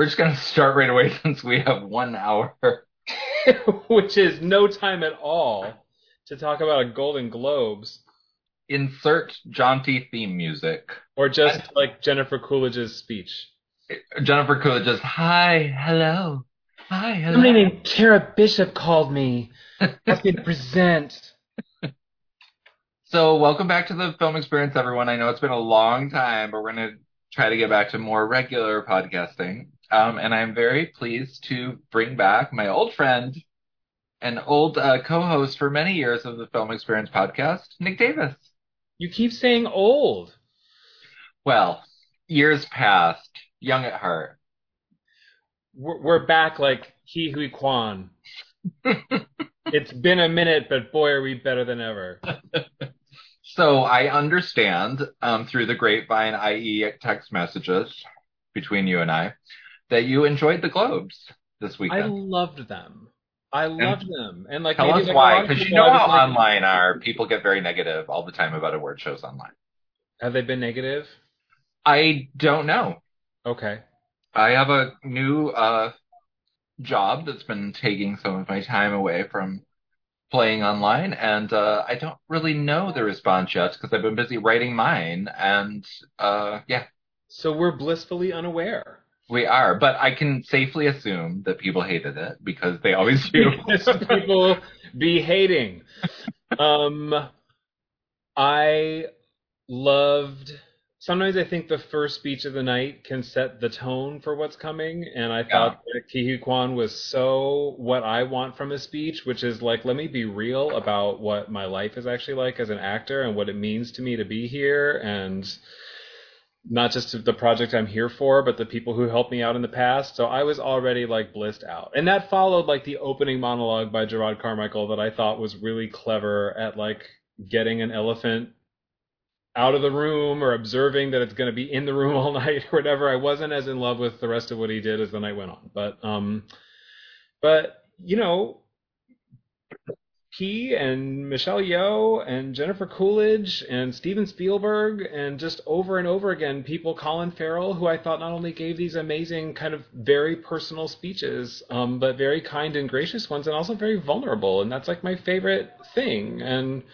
We're just gonna start right away since we have one hour. which is no time at all to talk about a Golden Globes Insert jaunty theme music. or just like Jennifer Coolidge's speech. Jennifer Coolidge's hi, hello, hi, hello. Somebody named Tara Bishop called me, asked me to present. So welcome back to the film experience, everyone. I know it's been a long time, but we're gonna try to get back to more regular podcasting. Um, and I'm very pleased to bring back my old friend and old uh, co-host for many years of the Film Experience podcast, Nick Davis. You keep saying old. Well, years past, young at heart. We're, we're back like Ke Huy Quan. it's been a minute, but boy, are we better than ever. So I understand um, through the grapevine, i.e., text messages between you and I, that you enjoyed the Globes this weekend. I loved them. I loved them, and like Tell us like why, because you know how like- online are. People get very negative all the time about award shows online. Have they been negative? I don't know. Okay. I have a new uh, job that's been taking some of my time away from playing online, and uh, I don't really know the response yet because I've been busy writing mine. And uh, yeah, So we're blissfully unaware. We are. But I can safely assume that people hated it because they always do. People be hating. Um, I loved. Sometimes I think the first speech of the night can set the tone for what's coming, and I thought that Ke Huy Quan was so what I want from a speech, which is like, let me be real about what my life is actually like as an actor and what it means to me to be here, and not just the project I'm here for, but the people who helped me out in the past. So I was already like blissed out. And that followed like the opening monologue by Jerrod Carmichael that I thought was really clever at like getting an elephant out of the room or observing that it's going to be in the room all night or whatever. I wasn't as in love with the rest of what he did as the night went on. But um but you know, he and Michelle Yeoh and Jennifer Coolidge and Steven Spielberg and just over and over again people Colin Farrell who I thought not only gave these amazing kind of very personal speeches um, but very kind and gracious ones and also very vulnerable and that's like my favorite thing. And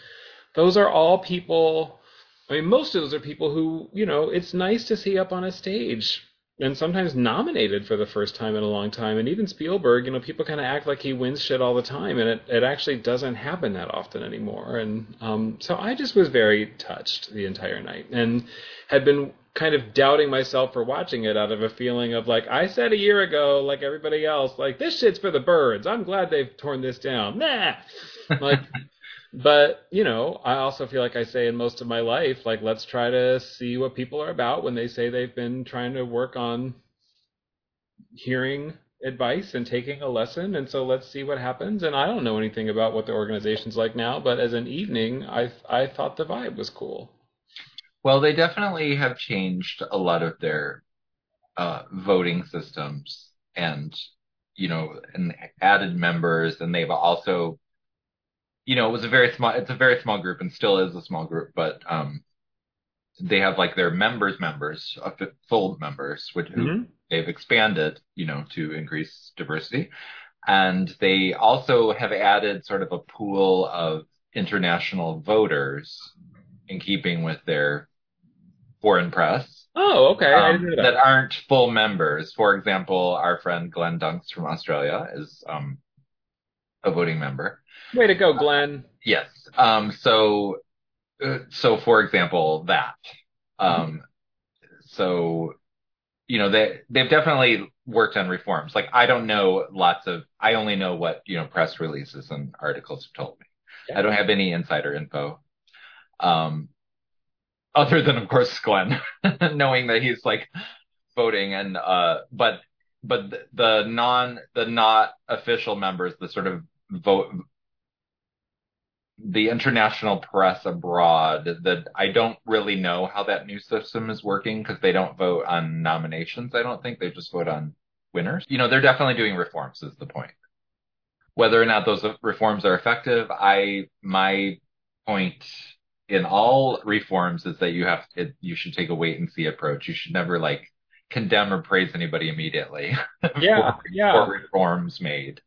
those are all people I mean most of those are people who you know it's nice to see up on a stage and sometimes nominated for the first time in a long time. And even Spielberg, you know, people kind of act like he wins shit all the time, and it, it actually doesn't happen that often anymore. And um, so I just was very touched the entire night, and had been kind of doubting myself for watching it out of a feeling of like I said a year ago, like everybody else, like this shit's for the birds. I'm glad they've torn this down. Nah, like. But, you know, I also feel like I say in most of my life, like, let's try to see what people are about when they say they've been trying to work on hearing advice and taking a lesson. And so let's see what happens. And I don't know anything about what the organization's like now, but as an evening, I, I thought the vibe was cool. Well, they definitely have changed a lot of their uh, voting systems and, you know, and added members. And they've also, you know, it was a very small, it's a very small group and still is a small group, but um, they have like their members' members, uh, full members, which Mhm. they've expanded, you know, to increase diversity. And they also have added sort of a pool of international voters in keeping with their foreign press Oh, okay. I um, that that. aren't full members. For example, our friend Glenn Dunks from Australia is um, a voting member. Way to go, Glenn. Yes. Um, so, uh, so for example, that. Um, so, you know, they they've definitely worked on reforms. Like I don't know lots of. I only know what you know press releases and articles have told me. Yeah. I don't have any insider info. Um, other than of course Glenn, knowing that he's like voting and uh, but but the, the non the not official members, the sort of vote the international press abroad that I don't really know how that new system is working because they don't vote on nominations. I don't think they just vote on winners. You know, they're definitely doing reforms is the point. Whether or not those reforms are effective, I my point in all reforms is that you have it, you should take a wait and see approach. You should never like condemn or praise anybody immediately. Yeah, for, yeah. For reforms made.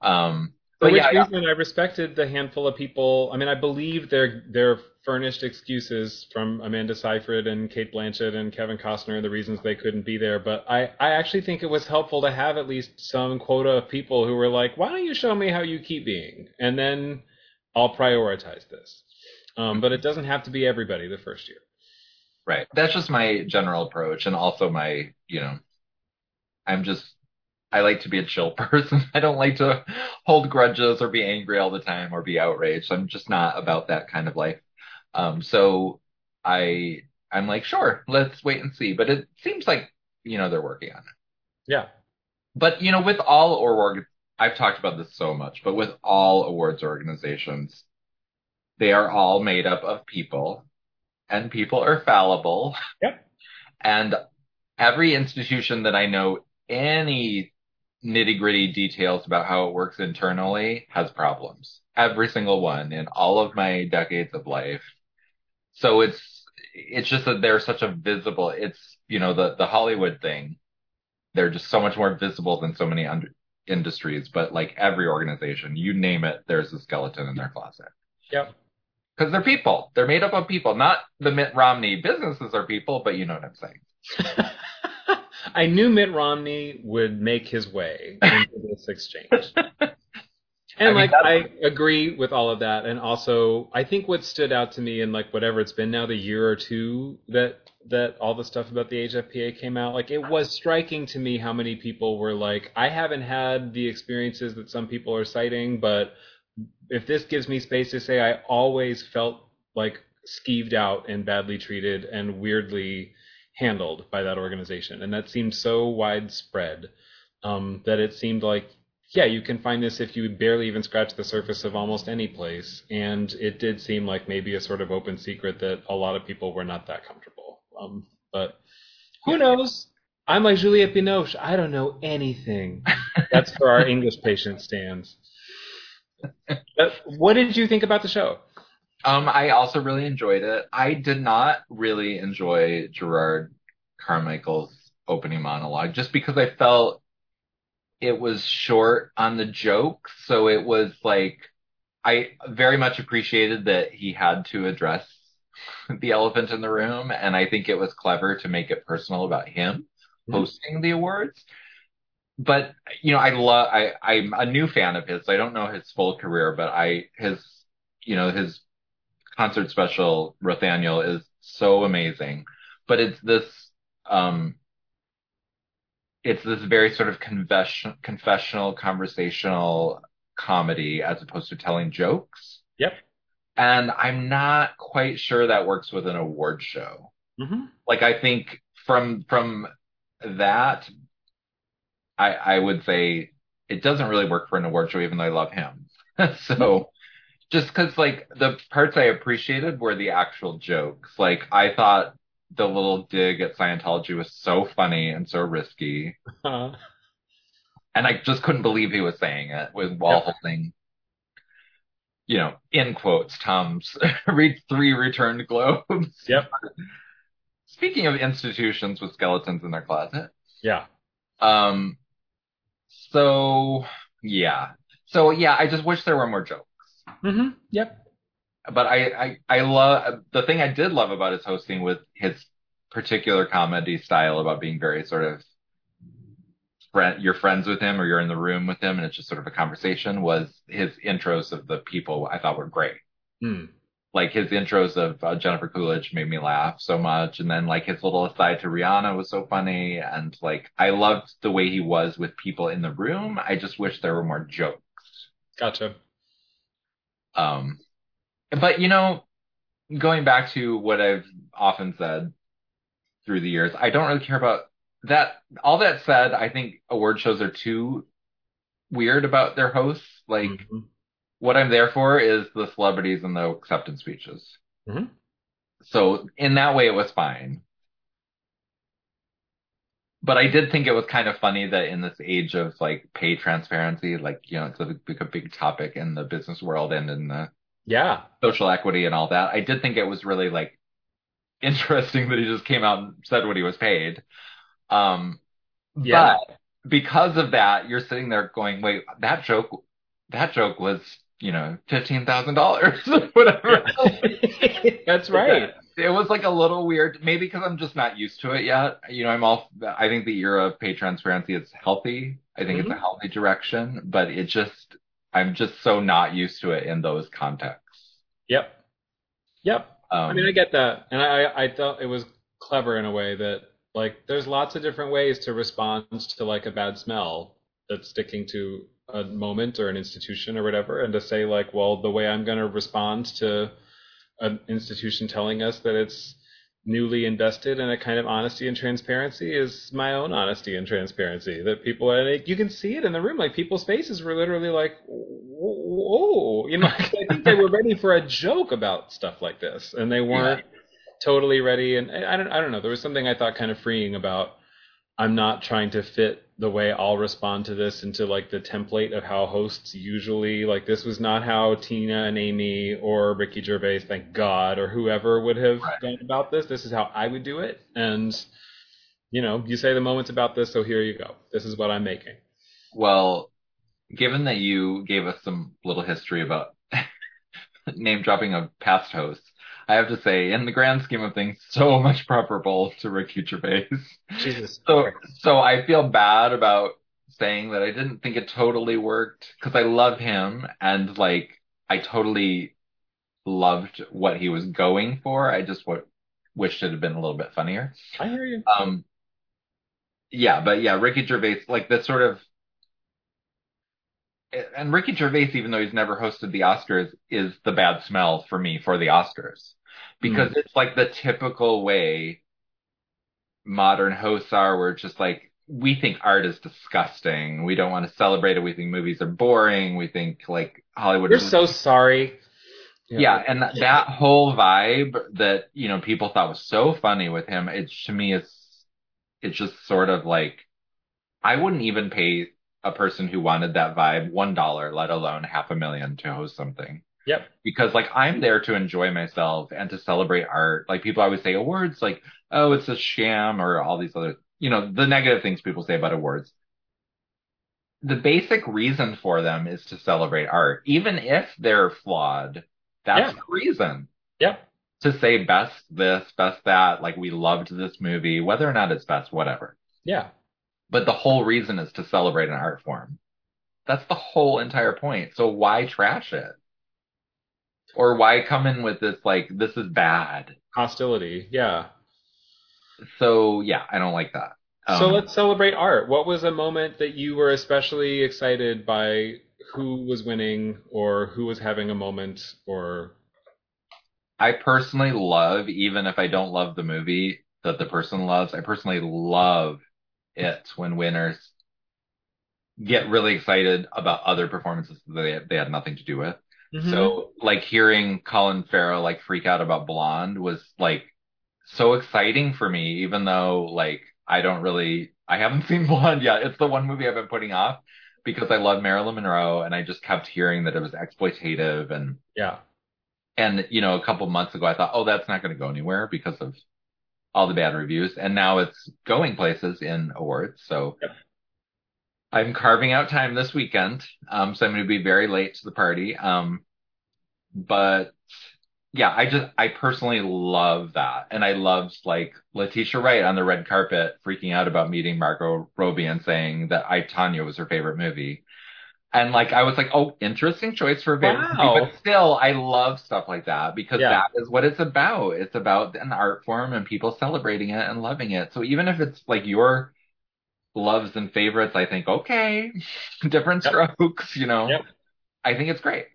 Um, For but which yeah, yeah. reason I respected the handful of people. I mean, I believe their their furnished excuses from Amanda Seyfried and Cate Blanchett and Kevin Costner, and the reasons they couldn't be there. But I, I actually think it was helpful to have at least some quota of people who were like, why don't you show me how you keep being? And then I'll prioritize this. Um, but it doesn't have to be everybody the first year. Right. That's just my general approach, and also my, you know, I'm just I like to be a chill person. I don't like to hold grudges or be angry all the time or be outraged. I'm just not about that kind of life. Um, so I I'm like, sure, let's wait and see. But it seems like you know they're working on it. Yeah. But you know, with all or I've talked about this so much, but with all awards organizations, they are all made up of people, and people are fallible. Yep. And every institution that I know any nitty gritty details about how it works internally has problems. Every single one in all of my decades of life. So it's it's just that they're such a visible. It's you know the the Hollywood thing. They're just so much more visible than so many under, industries. But like every organization, you name it, there's a skeleton in their closet. Yep. Because they're people. They're made up of people. Not the Mitt Romney businesses are people, but you know what I'm saying. I knew Mitt Romney would make his way into this exchange. And I mean, like I agree with all of that, and also I think what stood out to me in like whatever it's been now, the year or two that that all the stuff about the HFPA came out, like it was striking to me how many people were like, I haven't had the experiences that some people are citing, but if this gives me space to say, I always felt like skeeved out and badly treated and weirdly handled by that organization, and that seemed so widespread um, that it seemed like yeah, you can find this if you barely even scratch the surface of almost any place. And it did seem like maybe a sort of open secret that a lot of people were not that comfortable. Um, but who knows? I'm like Juliette Binoche. I don't know anything. That's for our English patient stands. But what did you think about the show? Um, I also really enjoyed it. I did not really enjoy Jerrod Carmichael's opening monologue just because I felt it was short on the joke. So it was like, I very much appreciated that he had to address the elephant in the room. And I think it was clever to make it personal about him Mhm. hosting the awards. But, you know, I love, I, I'm a new fan of his. So I don't know his full career, but I, his, you know, his concert special, Rothaniel, is so amazing. But it's this, um, it's this very sort of confession, confessional, conversational comedy as opposed to telling jokes. Yep. And I'm not quite sure that works with an award show. Mm-hmm. Like I think from from that, I I would say it doesn't really work for an award show, even though I love him. so just because like the parts I appreciated were the actual jokes. Like I thought the little dig at Scientology was so funny and so risky. Uh, And I just couldn't believe he was saying it with while Yep. holding, you know, in quotes, Tom's read three returned globes. Yep. Speaking of institutions with skeletons in their closet, yeah. um, so yeah, so yeah, I just wish there were more jokes. Mm-hmm. Yep. But I, I, I love the thing I did love about his hosting with his particular comedy style about being very sort of friend, you're friends with him or you're in the room with him and it's just sort of a conversation was his intros of the people I thought were great. Hmm. Like his intros of uh, Jennifer Coolidge made me laugh so much. And then like his little aside to Rihanna was so funny. And like, I loved the way he was with people in the room. I just wish there were more jokes. Gotcha. Um, but you know, going back to what I've often said through the years, I don't really care about that. All that said, I think award shows are too weird about their hosts. Like, Mhm. what I'm there for is the celebrities and the acceptance speeches. Mhm. So in that way, it was fine. But I did think it was kind of funny that in this age of like pay transparency, like, you know, it's a big, a big topic in the business world and in the Yeah. social equity and all that. I did think it was really like interesting that he just came out and said what he was paid. Um, Yeah. but because of that, you're sitting there going, wait, that joke, that joke was, you know, $15,000, whatever. That's right. It was like a little weird, maybe because I'm just not used to it yet. You know, I'm all, I think the era of pay transparency is healthy. I think it's a Mhm. healthy direction, but it just, I'm just so not used to it in those contexts. Yep. Yep. Um, I mean, I get that, and I I thought it was clever in a way that like there's lots of different ways to respond to like a bad smell that's sticking to a moment or an institution or whatever, and to say like, well, the way I'm going to respond to an institution telling us that it's newly invested in a kind of honesty and transparency is my own honesty and transparency that people it, you can see it in the room. Like people's faces were literally like whoa you know i think they were ready for a joke about stuff like this and they weren't totally ready and I don't I don't know there was something I thought kind of freeing about I'm not trying to fit the way I'll respond to this into like the template of how hosts usually like this was not how Tina and Amy or Ricky Gervais thank God or whoever would have Right. gone about this. This is how I would do it. And you know you say the moments about this so here you go. This is what I'm making. Well, given that you gave us some little history about name dropping of past hosts, I have to say, in the grand scheme of things, so much preferable to Ricky Gervais. Jesus So, so I feel bad about saying that I didn't think it totally worked because I love him and like I totally loved what he was going for. I just w- wished it had been a little bit funnier. I hear you Um, yeah, but yeah, Ricky Gervais, like this sort of, and Ricky Gervais, even though he's never hosted the Oscars, is the bad smell for me for the Oscars because hmm. it's like the typical way modern hosts are. Where it's just like we think art is disgusting. We don't want to celebrate it. We think movies are boring. We think like Hollywood we're is so sorry yeah, and that, that whole vibe that you know people thought was so funny with him, it's to me it's it's just sort of like I wouldn't even pay a person who wanted that vibe one dollar, let alone half a million to host something. Yep. Because like I'm there to enjoy myself and to celebrate art. Like people always say awards like, oh, it's a sham or all these other you know, the negative things people say about awards. The basic reason for them is to celebrate art, even if they're flawed. That's Yeah. the reason yep to say best this, best that, like we loved this movie, whether or not it's best, whatever. yeah But the whole reason is to celebrate an art form. That's the whole entire point. So why trash it? Or why come in with this like this is bad? hostility yeah So yeah, I don't like that. so Um, let's celebrate art. What was a moment that you were especially excited by who was winning or who was having a moment or I personally love, even if I don't love the movie that the person loves, I personally love it when winners get really excited about other performances that they, they had nothing to do with. Mm-hmm. So like hearing Colin Farrell like freak out about Blonde was like so exciting for me, even though like I don't really, I haven't seen Blonde yet. It's the one movie I've been putting off because I love Marilyn Monroe and I just kept hearing that it was exploitative and yeah and you know, a couple months ago, I thought, oh, that's not going to go anywhere because of all the bad reviews, and now it's going places in awards. So Yep. I'm carving out time this weekend, um, so I'm going to be very late to the party. Um, but yeah, I just I personally love that, and I loved like Letitia Wright on the red carpet freaking out about meeting Margot Robbie and saying that I Tonya was her favorite movie. And like I was like, oh, interesting choice for a favorite Wow. movie, but still, I love stuff like that because Yeah. that is what it's about. It's about an art form and people celebrating it and loving it. So even if it's like your loves and favorites, I think okay, different Yep. strokes, you know. Yep. I think it's great.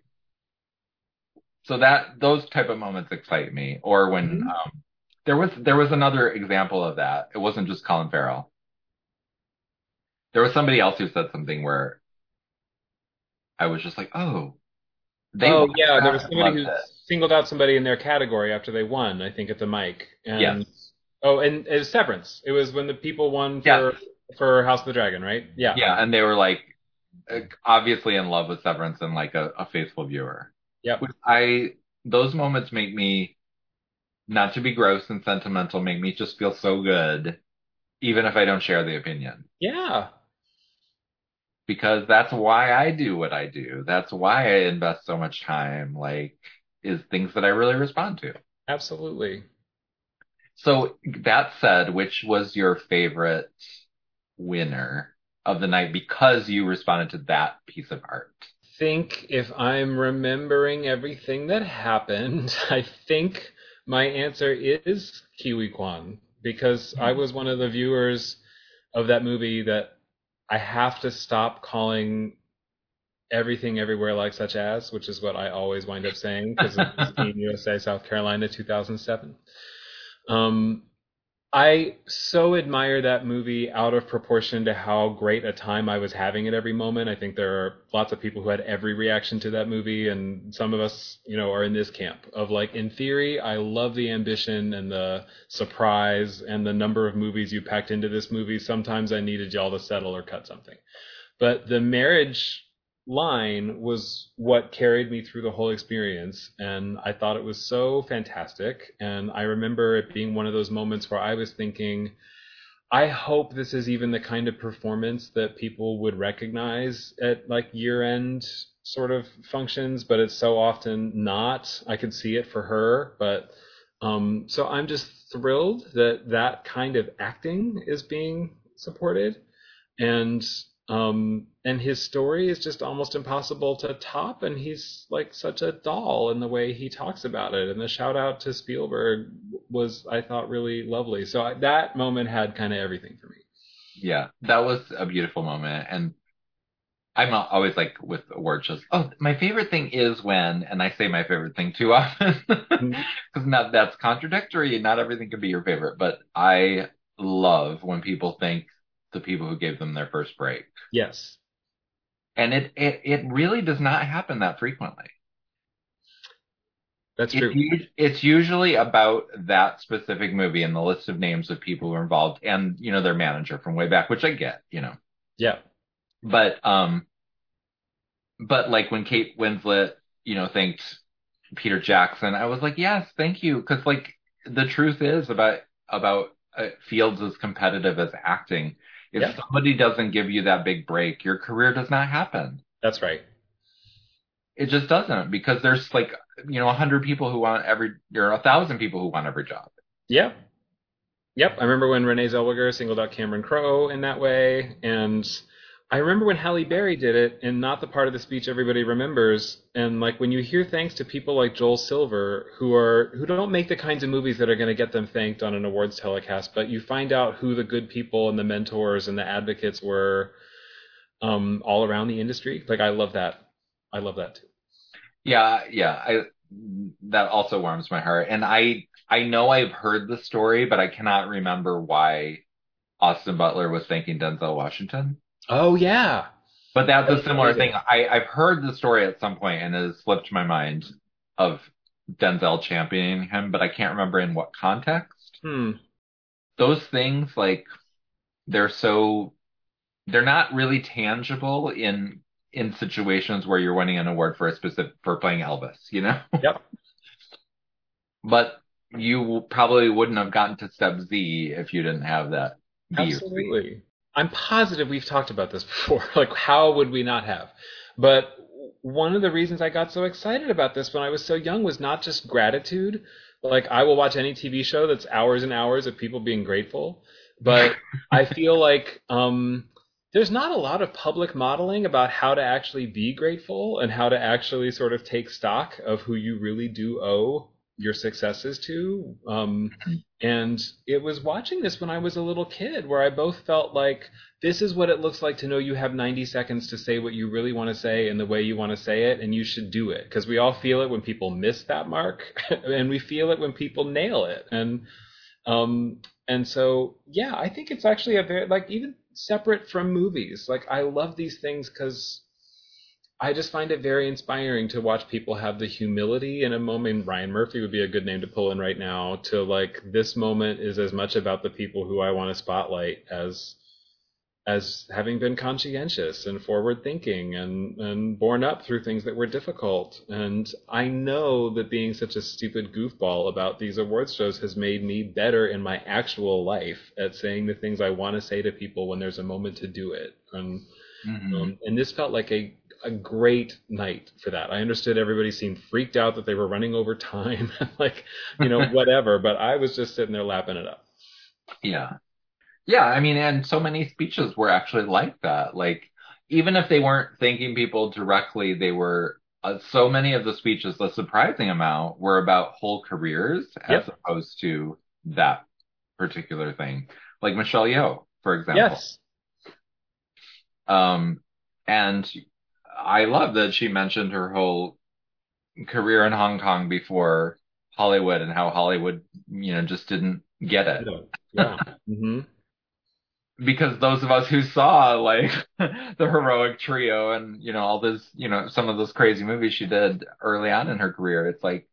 So that those type of moments excite me. Or when Mhm. um, there was there was another example of that. It wasn't just Colin Farrell. There was somebody else who said something where I was just like, oh, they oh yeah, there was somebody who it. singled out somebody in their category after they won. I think at the mic. And, Yes. Oh, and it was Severance. It was when the people won for Yeah. For House of the Dragon, right? Yeah. Yeah, and they were like obviously in love with Severance and like a, a faithful viewer. Yeah. I those moments make me not to be gross and sentimental, make me just feel so good. even if I don't share the opinion. Yeah. Because that's why I do what I do. That's why I invest so much time, like, is things that I really respond to. Absolutely. So that said, which was your favorite winner of the night because you responded to that piece of art? Think if I'm remembering everything that happened, I think my answer is Huy Quan because I was one of the viewers of that movie that I have to stop calling everything everywhere like such as, which is what I always wind up saying because it's in USA South Carolina 2007. Um, I so admire that movie out of proportion to how great a time I was having at every moment. I think there are lots of people who had every reaction to that movie, and some of us, you know, are in this camp of like, in theory, I love the ambition and the surprise and the number of movies you packed into this movie. Sometimes I needed y'all to settle or cut something. But the marriage line was what carried me through the whole experience and I thought it was so fantastic. And I remember it being one of those moments where I was thinking I hope this is even the kind of performance that people would recognize at like year end sort of functions but it's so often not. I could see it for her but um so I'm just thrilled that that kind of acting is being supported. And um, and his story is just almost impossible to top. And he's like such a doll in the way he talks about it. And the shout out to Spielberg was, I thought, really lovely. So I, that moment had kind of everything for me. Yeah, that was a beautiful moment. And I'm not always like with awards just, oh, my favorite thing is when, and I say my favorite thing too often because mm-hmm. not that's contradictory. Not everything can be your favorite, but I love when people think the people who gave them their first break. Yes. And it, it, it really does not happen that frequently. That's true. It, it's usually about that specific movie and the list of names of people who are involved and, you know, their manager from way back, which I get, you know. Yeah. But, um, but like when Kate Winslet, you know, thanked Peter Jackson, I was like, yes, thank you. Cause like the truth is about, about uh, fields as competitive as acting if yeah. somebody doesn't give you that big break, your career does not happen. That's right. It just doesn't because there's like, you know, a hundred people who want every, or a thousand people who want every job. Yeah. Yep. I remember when Renee Zellweger singled out Cameron Crowe in that way. And I remember when Halle Berry did it, and not the part of the speech everybody remembers. And like when you hear thanks to people like Joel Silver, who are who don't make the kinds of movies that are going to get them thanked on an awards telecast, but you find out who the good people and the mentors and the advocates were um, all around the industry. Like I love that. I love that too. Yeah, yeah. I that also warms my heart, and I I know I've heard the story, but I cannot remember why Austin Butler was thanking Denzel Washington. Oh yeah. But that's, a similar amazing. thing. I, I've heard the story at some point and it has slipped my mind of Denzel championing him, but I can't remember in what context. Hmm. Those things, like, they're so, they're not really tangible in, in situations where you're winning an award for a specific, for playing Elvis, you know? Yep. but you probably wouldn't have gotten to step Z if you didn't have that. Absolutely. I'm positive we've talked about this before. like, how would we not have? But one of the reasons I got so excited about this when I was so young was not just gratitude. Like, I will watch any TV show that's hours and hours of people being grateful. But I feel like um, there's not a lot of public modeling about how to actually be grateful and how to actually sort of take stock of who you really do owe your successes to. Um, and it was watching this when I was a little kid where I both felt like this is what it looks like to know you have 90 seconds to say what you really want to say in the way you want to say it, and you should do it. Because we all feel it when people miss that mark, and we feel it when people nail it. And um, and so yeah, I think it's actually a very like even separate from movies. Like I love these things because I just find it very inspiring to watch people have the humility in a moment. Ryan Murphy would be a good name to pull in right now to like this moment is as much about the people who I want to spotlight as as having been conscientious and forward thinking and, and borne up through things that were difficult. And I know that being such a stupid goofball about these awards shows has made me better in my actual life at saying the things I want to say to people when there's a moment to do it. And, Mhm. um, and this felt like a, a great night for that. I understood everybody seemed freaked out that they were running over time, like, you know, whatever, but I was just sitting there lapping it up. Yeah. Yeah, I mean, and so many speeches were actually like that. Like, even if they weren't thanking people directly, they were, uh, so many of the speeches, the surprising amount, were about whole careers as Yep. opposed to that particular thing. Like Michelle Yeoh, for example. Yes. Um, and I love that she mentioned her whole career in Hong Kong before Hollywood and how Hollywood, you know, just didn't get it. Yeah. hmm because those of us who saw like the heroic trio and you know all this you know some of those crazy movies she did early on in her career it's like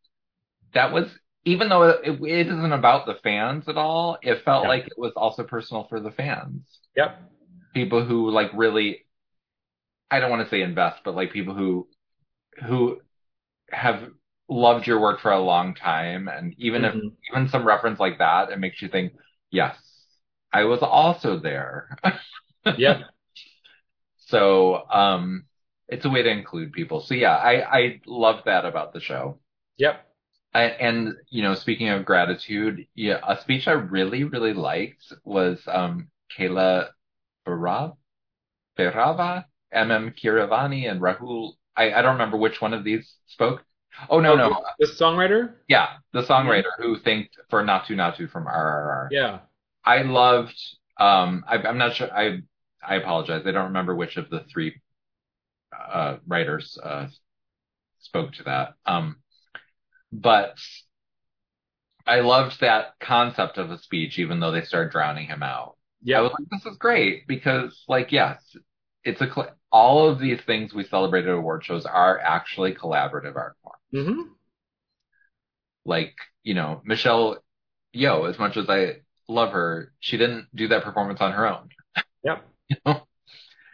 that was even though it, it isn't about the fans at all it felt Yeah. like it was also personal for the fans Yep. people who like really i don't want to say invest but like people who who have loved your work for a long time and even if Mhm. even some reference like that it makes you think yes i was also there yeah. So um, it's a way to include people. So yeah, I I love that about the show. Yep. I, and you know, speaking of gratitude, yeah, a speech I really really liked was um, Kayla Barav, Berava, MM Keeravani, and Rahul. I I don't remember which one of these spoke. Oh no no, The songwriter? yeah, the songwriter who thanked for Naatu Naatu from RRR. Yeah. I loved. Um, I, I'm not sure. I I apologize. I don't remember which of the three uh, writers uh, spoke to that. Um, but I loved that concept of a speech, even though they started drowning him out. I Yeah. was like, this is great because, like, yes, it's a all of these things we celebrate at award shows are actually collaborative art forms. hmm Like, you know, Michelle Yeoh, as much as I love her, she didn't do that performance on her own. Yep. You know?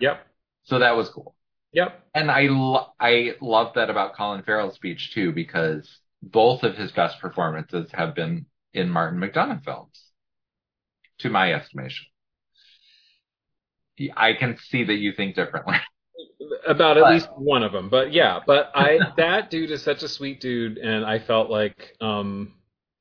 Yep. So that was cool. Yep. And I lo- I love that about Colin Farrell's speech too, because both of his best performances have been in Martin McDonagh films, to my estimation. I can see that you think differently. About at But- least one of them, but yeah, but I that dude is such a sweet dude, and I felt like um,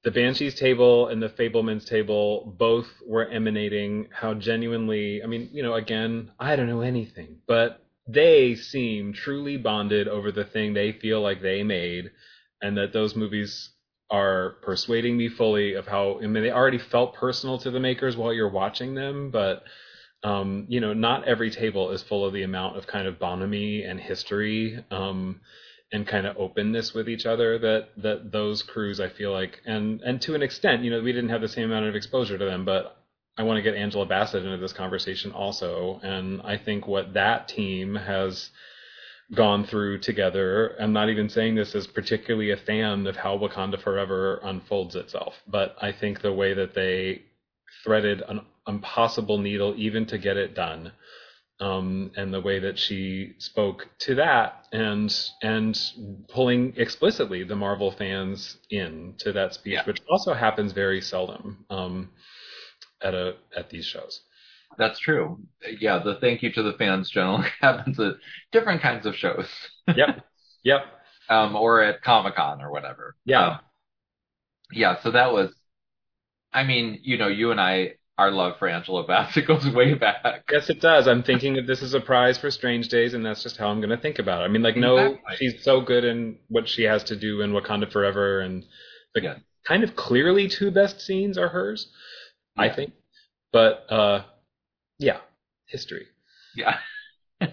the Banshees table and the Fabelmans table both were emanating how genuinely. I mean, you know, again, I don't know anything, but they seem truly bonded over the thing they feel like they made, and that those movies are persuading me fully of how. I mean, they already felt personal to the makers while you're watching them, but um, you know, not every table is full of the amount of kind of bonhomie and history um, and kind of openness with each other that that those crews I feel like and and to an extent, you know, we didn't have the same amount of exposure to them, but I want to get Angela Bassett into this conversation also, and I think what that team has gone through together. I'm not even saying this as particularly a fan of how Wakanda Forever unfolds itself, but I think the way that they threaded an impossible needle even to get it done um, and the way that she spoke to that and and pulling explicitly the Marvel fans in to that speech, Yeah. which also happens very seldom um, at a at these shows. That's true. Yeah, the thank you to the fans generally happens at different kinds of shows, Yep, yep, um, or at Comic Con or whatever. Yeah. Um, yeah. So that was. I mean, you know, you and I, our love for Angela Bassett goes way back. yes, it does. I'm thinking that this is a prize for Strange Days, and that's just how I'm going to think about it. I mean, like, no, she's so good in what she has to do in Wakanda Forever, and the Yes. kind of clearly two best scenes are hers, I think. But uh, yeah, history. Yeah.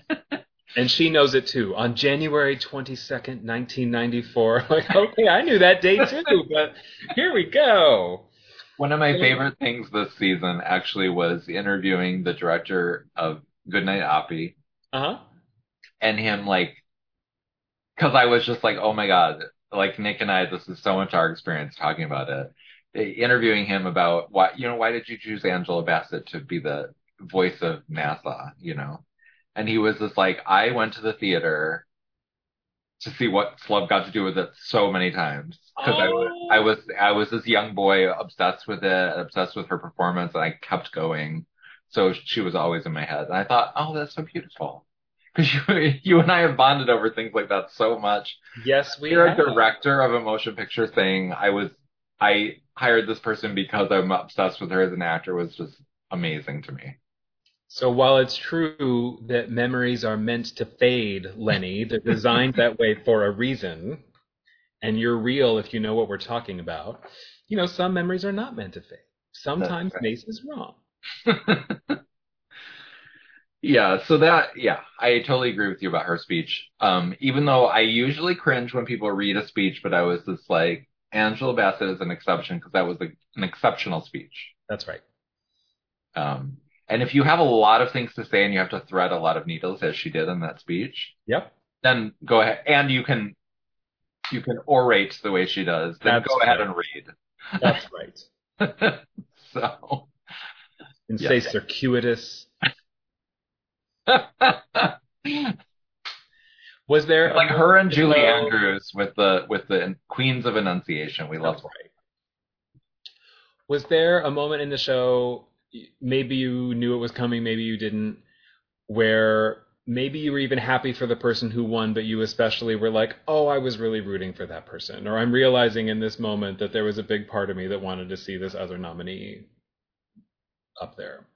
And she knows it too. On January 22nd, 1994. Like, okay, I knew that date too, but here we go. One of my favorite things this season actually was interviewing the director of Goodnight Oppy Uh huh. and him like, cause I was just like, oh my God, like Nick and I, this is so much our experience talking about it. Interviewing him about why, you know, why did you choose Angela Bassett to be the voice of NASA, you know. And he was just like, I went to the theater to see what 's Love got to do with it so many times because I, was, I oh. was I was this young boy obsessed with it, obsessed with her performance, and I kept going. So she was always in my head, and I thought, oh, that's so beautiful. Because you, you and I have bonded over things like that so much. Yes, we You're have. a director of a motion picture saying I was I hired this person because I'm obsessed with her as an actor was just amazing to me. So while it's true that memories are meant to fade, Lenny, they're designed that way for a reason, and you're real if you know what we're talking about. You know, some memories are not meant to fade. Sometimes right. Mace is wrong. yeah, so that yeah, I totally agree with you about her speech. Um, even though I usually cringe when people read a speech, but I was just like Angela Bassett is an exception because that was a, an exceptional speech. That's right. Um, and if you have a lot of things to say and you have to thread a lot of needles as she did in that speech, Yep. then go ahead and you can you can orate the way she does. Then That's go ahead right. and read. That's right. so And Yeah. say circuitous. Was there like her and Julie Andrews with the with the Queens of Enunciation. We love right. Was there a moment in the show, maybe you knew it was coming, maybe you didn't, where maybe you were even happy for the person who won, but you especially were like, oh, I was really rooting for that person. Or I'm realizing in this moment that there was a big part of me that wanted to see this other nominee up there.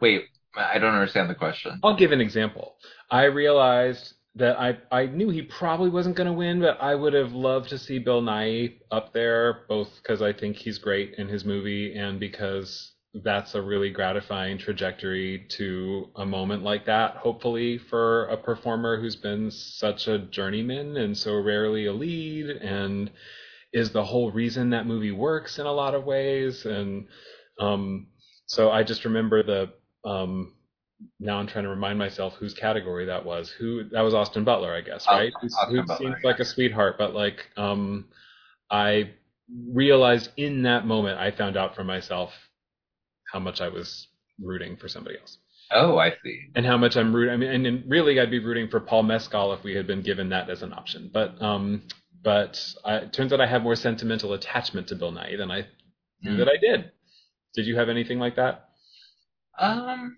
Wait, I don't understand the question. I'll give an example. I realized that I, I knew he probably wasn't going to win, but I would have loved to see Bill Nighy up there, both because I think he's great in his movie and because that's a really gratifying trajectory to a moment like that, hopefully, for a performer who's been such a journeyman and so rarely a lead and is the whole reason that movie works in a lot of ways. And um, so I just remember the. Um, now I'm trying to remind myself whose category that was. Who that was Austin Butler, I guess, right? Austin who Butler, seems yeah. like a sweetheart, but like um, I realized in that moment I found out for myself how much I was rooting for somebody else. Oh, I see. And how much I'm rooting. I mean, and, really, I'd be rooting for Paul Mescal if we had been given that as an option. But, um, but I, it turns out I have more sentimental attachment to Bill Nighy than I knew Hmm. that I did. Did you have anything like that? Um. n- uh,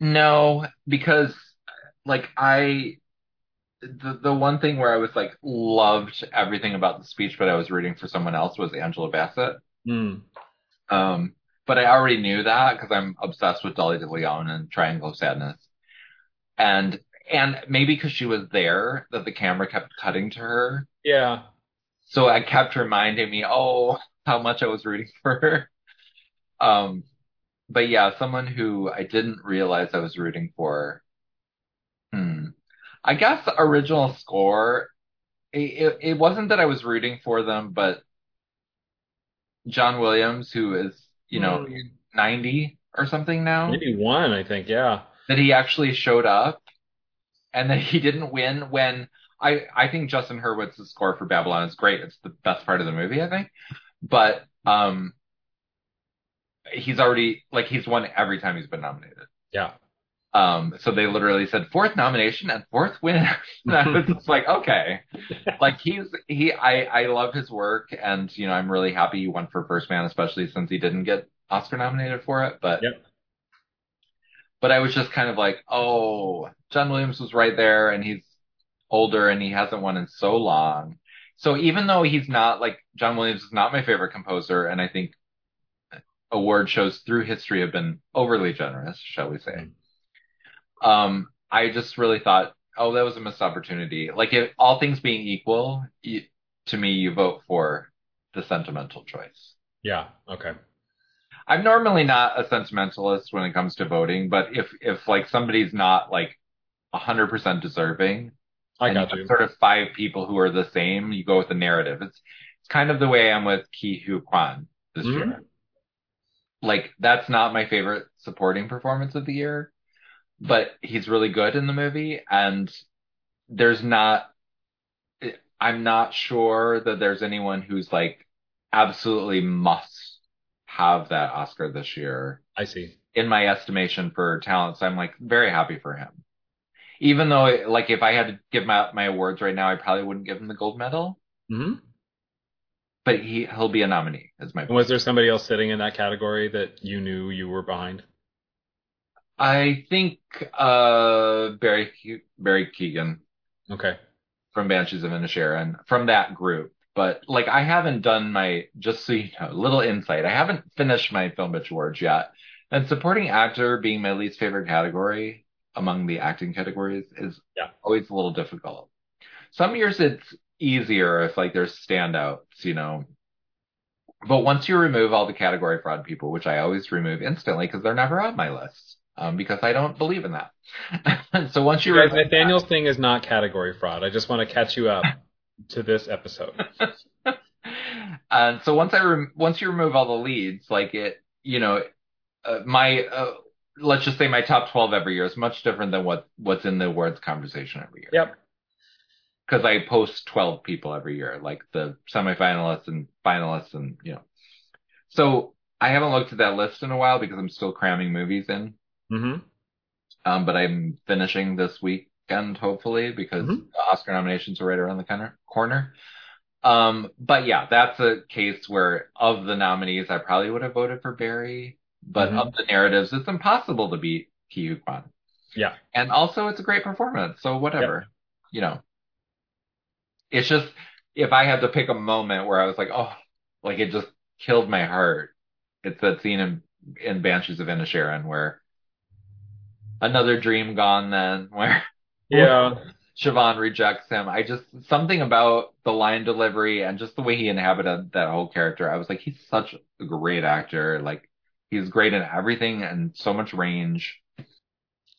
No, because like I, the the one thing where I was like loved everything about the speech, but I was rooting for someone else was Angela Bassett. Hmm. Um, but I already knew that because I'm obsessed with Dolly De Leon and Triangle of Sadness, and and maybe because she was there that the camera kept cutting to her, Yeah. so I kept reminding me, oh, how much I was rooting for her. Um, but yeah, someone who I didn't realize I was rooting for. Hmm. I guess original score. It, it, it wasn't that I was rooting for them, but John Williams, who is you know Hmm. 90 or something now, Maybe one, I think. Yeah. that he actually showed up, and that he didn't win when. I, I think Justin Hurwitz's score for Babylon is great. It's the best part of the movie, I think. But um, he's already like he's won every time he's been nominated. Yeah. Um, so they literally said fourth nomination and fourth win. and I was just like, okay, like he's he. I I love his work, and you know I'm really happy he won for First Man, especially since he didn't get Oscar nominated for it. But Yep. but I was just kind of like, oh, John Williams was right there, and he's older, and he hasn't won in so long. So even though he's not like John Williams is not my favorite composer, and I think award shows through history have been overly generous, shall we say. Um, I just really thought, oh, that was a missed opportunity. Like, if all things being equal, you, to me, you vote for the sentimental choice. Yeah. Okay. I'm normally not a sentimentalist when it comes to voting, but if if like somebody's not like 100% deserving, I got you. sort of five people who are the same, you go with the narrative. It's it's kind of the way I'm with Ke Huy Quan this Mhm. year. Like that's not my favorite supporting performance of the year, but he's really good in the movie, and there's not. I'm not sure that there's anyone who's like absolutely must have that Oscar this year. I see. In my estimation for talents, so I'm like very happy for him. Even though, like, if I had to give my my awards right now, I probably wouldn't give him the gold medal. hmm But he he'll be a nominee. Is my was there somebody else sitting in that category that you knew you were behind? I think uh Barry Barry Keoghan Okay. from Banshees of Inisherin from that group. But like I haven't done my just so you know, little insight. I haven't finished my Film Bitch Awards yet. And supporting actor being my least favorite category among the acting categories is Yeah. always a little difficult. Some years it's easier if like there's standouts, you know. But once you remove all the category fraud people, which I always remove instantly because they're never on my list, um, because I don't believe in that. so once you guys, remove Nathaniel's thing is not category fraud. I just want to catch you up to this episode. and so once I rem- once you remove all the leads, like it, you know, uh, my uh, let's just say my top twelve every year is much different than what what's in the awards conversation every year. Yep. Because I post twelve people every year, like the semifinalists and finalists, and you know. So I haven't looked at that list in a while because I'm still cramming movies in. Mm-hmm. Um, but I'm finishing this weekend hopefully because Mhm. the Oscar nominations are right around the corner. Um, but yeah, that's a case where of the nominees, I probably would have voted for Barry, but Mhm. of the narratives, it's impossible to beat Ki Kwan. Yeah. And also, it's a great performance, so whatever, you know. It's just if I had to pick a moment where I was like, oh, like it just killed my heart. It's that scene in in Banshees of Inisherin where another dream gone. Then where Yeah. Siobhan rejects him. I just something about the line delivery and just the way he inhabited that whole character. I was like, he's such a great actor. Like he's great in everything and so much range.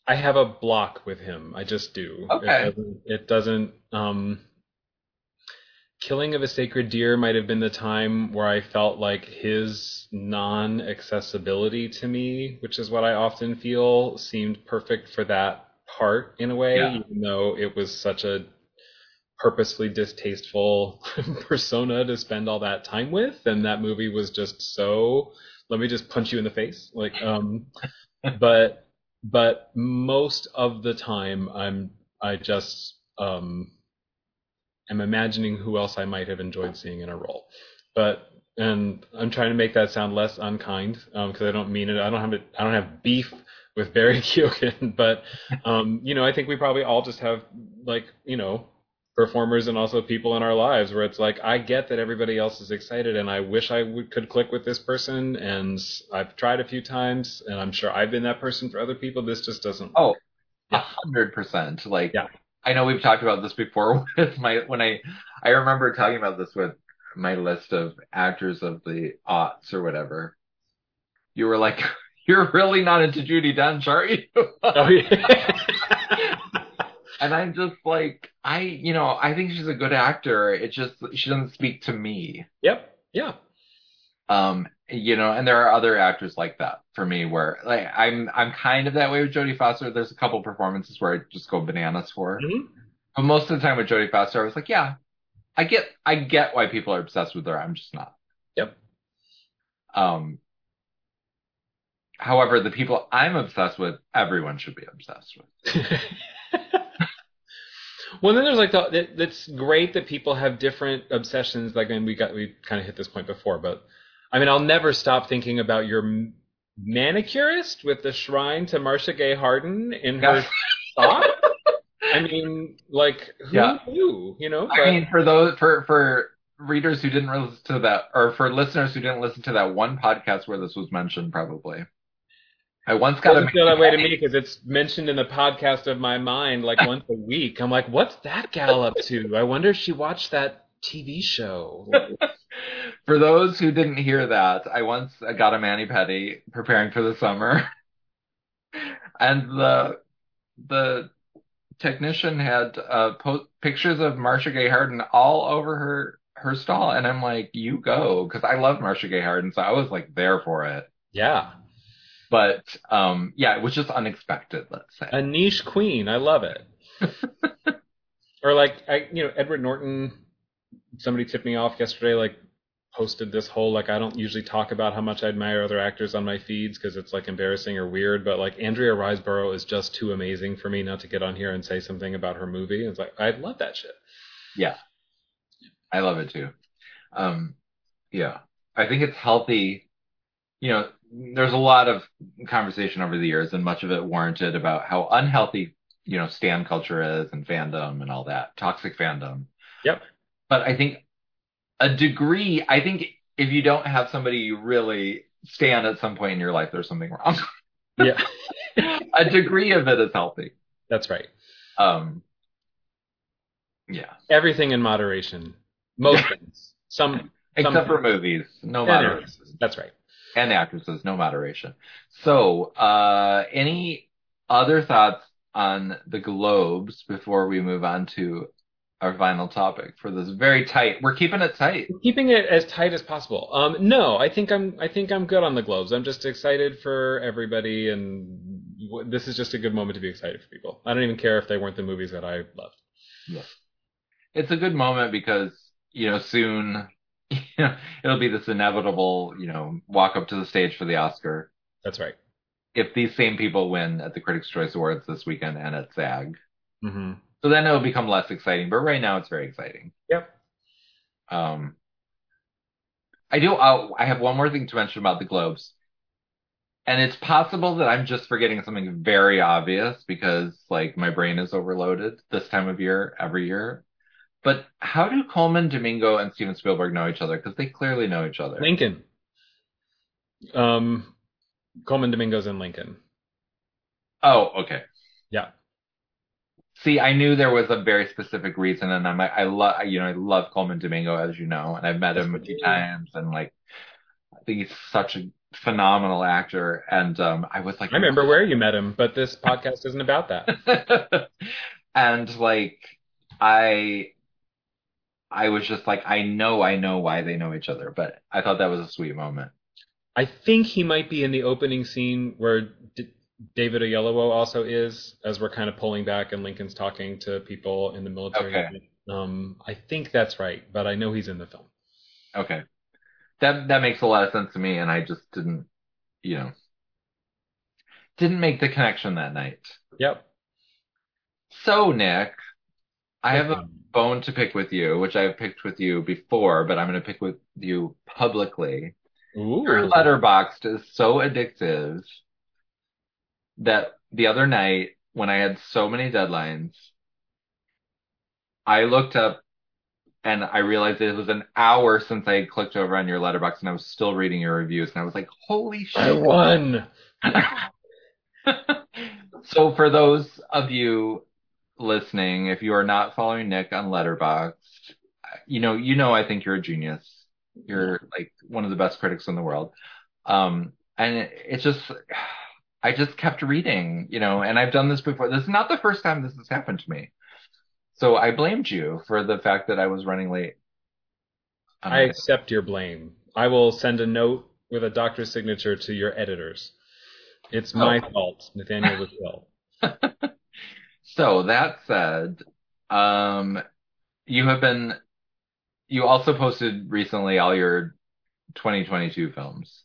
I have a block with him. I just do. Okay. It doesn't, it doesn't um Killing of a Sacred Deer might have been the time where I felt like his non-accessibility to me, which is what I often feel, seemed perfect for that part in a way, Yeah. even though it was such a purposefully distasteful persona to spend all that time with and that movie was just so let me just punch you in the face like um but but most of the time i'm i just um am imagining who else i might have enjoyed seeing in a role but and i'm trying to make that sound less unkind because i don't mean it i don't have it i don't have beef with barry keoghan but um you know i think we probably all just have like you know performers and also people in our lives where it's like I get that everybody else is excited and I wish I would, could click with this person and I've tried a few times and I'm sure I've been that person for other people. This just doesn't. Oh, a hundred percent. Like Yeah. I know we've talked about this before with my when I I remember talking about this with my list of actors of the aughts or whatever. You were like, You're really not into Judi Dench, are you? Oh yeah. And I'm just like, I, you know, I think she's a good actor. It just, she doesn't speak to me. yep. Yeah. Um, you know, and there are other actors like that for me where, like, I'm, I'm kind of that way with Jodie Foster. There's a couple performances where I just go bananas for. Mhm. But most of the time with Jodie Foster, I was like, yeah, I get, I get why people are obsessed with her. I'm just not. Yep. Um, however, the people I'm obsessed with, everyone should be obsessed with. well, then there's like the, it, it's great that people have different obsessions. Like, and we got we kind of hit this point before, but I mean, I'll never stop thinking about your manicurist with the shrine to Marcia Gay Harden in her sock. I mean, like who Yeah. knew? You know, I mean, for those for for readers who didn't listen to that, or for listeners who didn't listen to that one podcast where this was mentioned, probably. I once got doesn't feel that way to me because it's mentioned in the podcast of my mind like once a week. I'm like, what's that gal up to? I wonder if she watched that TV show. For those who didn't hear that, I once got a mani pedi preparing for the summer, and the the technician had uh, po- pictures of Marcia Gay Harden all over her her stall, and I'm like, "You go," because I love Marcia Gay Harden, so I was like there for it. yeah, But um, yeah, it was just unexpected. Let's say. a niche queen. I love it. or like, I you know, Edward Norton somebody tipped me off yesterday, like posted this whole like I don't usually talk about how much I admire other actors on my feeds because it's like embarrassing or weird, but like Andrea Riseborough is just too amazing for me not to get on here and say something about her movie. It's like I love that shit. Yeah, I love it too. Um, yeah, I think it's healthy. You know, there's a lot of conversation over the years, and much of it warranted about how unhealthy you know stan culture is and fandom and all that toxic fandom. Yep. But I think a degree, I think if you don't have somebody you really stand at some point in your life, there's something wrong. Yeah. a degree of it is healthy. That's right. Um, yeah. Everything in moderation. Most things. Some Except some, for movies, no and moderation. That's right. And actresses, no moderation. So, uh, any other thoughts on the Globes before we move on to our final topic for this very tight? We're keeping it tight. Keeping it as tight as possible. Um, no, I think I'm. I think I'm good on the Globes. I'm just excited for everybody, and w- this is just a good moment to be excited for people. I don't even care if they weren't the movies that I loved. It's a good moment because, you know, soon, you know, it'll be this inevitable, you know, walk up to the stage for the Oscar. That's right. If these same people win at the Critics' Choice Awards this weekend and at SAG. hmm So then it'll become less exciting, but right now it's very exciting. Yep. Um, I do. I'll, I have one more thing to mention about the Globes, and it's possible that I'm just forgetting something very obvious because like my brain is overloaded this time of year every year. But how do Colman Domingo and Steven Spielberg know each other? Because they clearly know each other. Lincoln. Um, Colman Domingo's in Lincoln. Oh, okay. Yeah. See, I knew there was a very specific reason, and I'm I love you know I love Colman Domingo as you know, and I've met him a few times, and like I think he's such a phenomenal actor, and um I was like I remember where you met him, but this podcast isn't about that. and like I I was just like I know I know why they know each other, but I thought that was a sweet moment. I think he might be in the opening scene where D- David Oyelowo also is, as we're kind of pulling back and Lincoln's talking to people in the military. Okay. Um, I think that's right, but I know he's in the film. Okay. That that makes a lot of sense to me and I just didn't you know didn't make the connection that night. Yep. So Nick, I have a bone to pick with you, which I've picked with you before, but I'm going to pick with you publicly. Ooh. Your Letterboxd is so addictive that the other night when I had so many deadlines, I looked up and I realized it was an hour since I clicked over on your letterbox and I was still reading your reviews and I was like, holy shit. I won. so for those of you listening, if you are not following Nick on Letterboxd, you know, you know, I think you're a genius. You're like one of the best critics in the world. Um, and it, it's just, I just kept reading, you know, and I've done this before. This is not the first time this has happened to me. So I blamed you for the fact that I was running late. Um, I accept your blame. I will send a note with a doctor's signature to your editors. It's my Oh. fault, Nathaniel Littrell. So that said, um, you have been, you also posted recently all your 2022 films.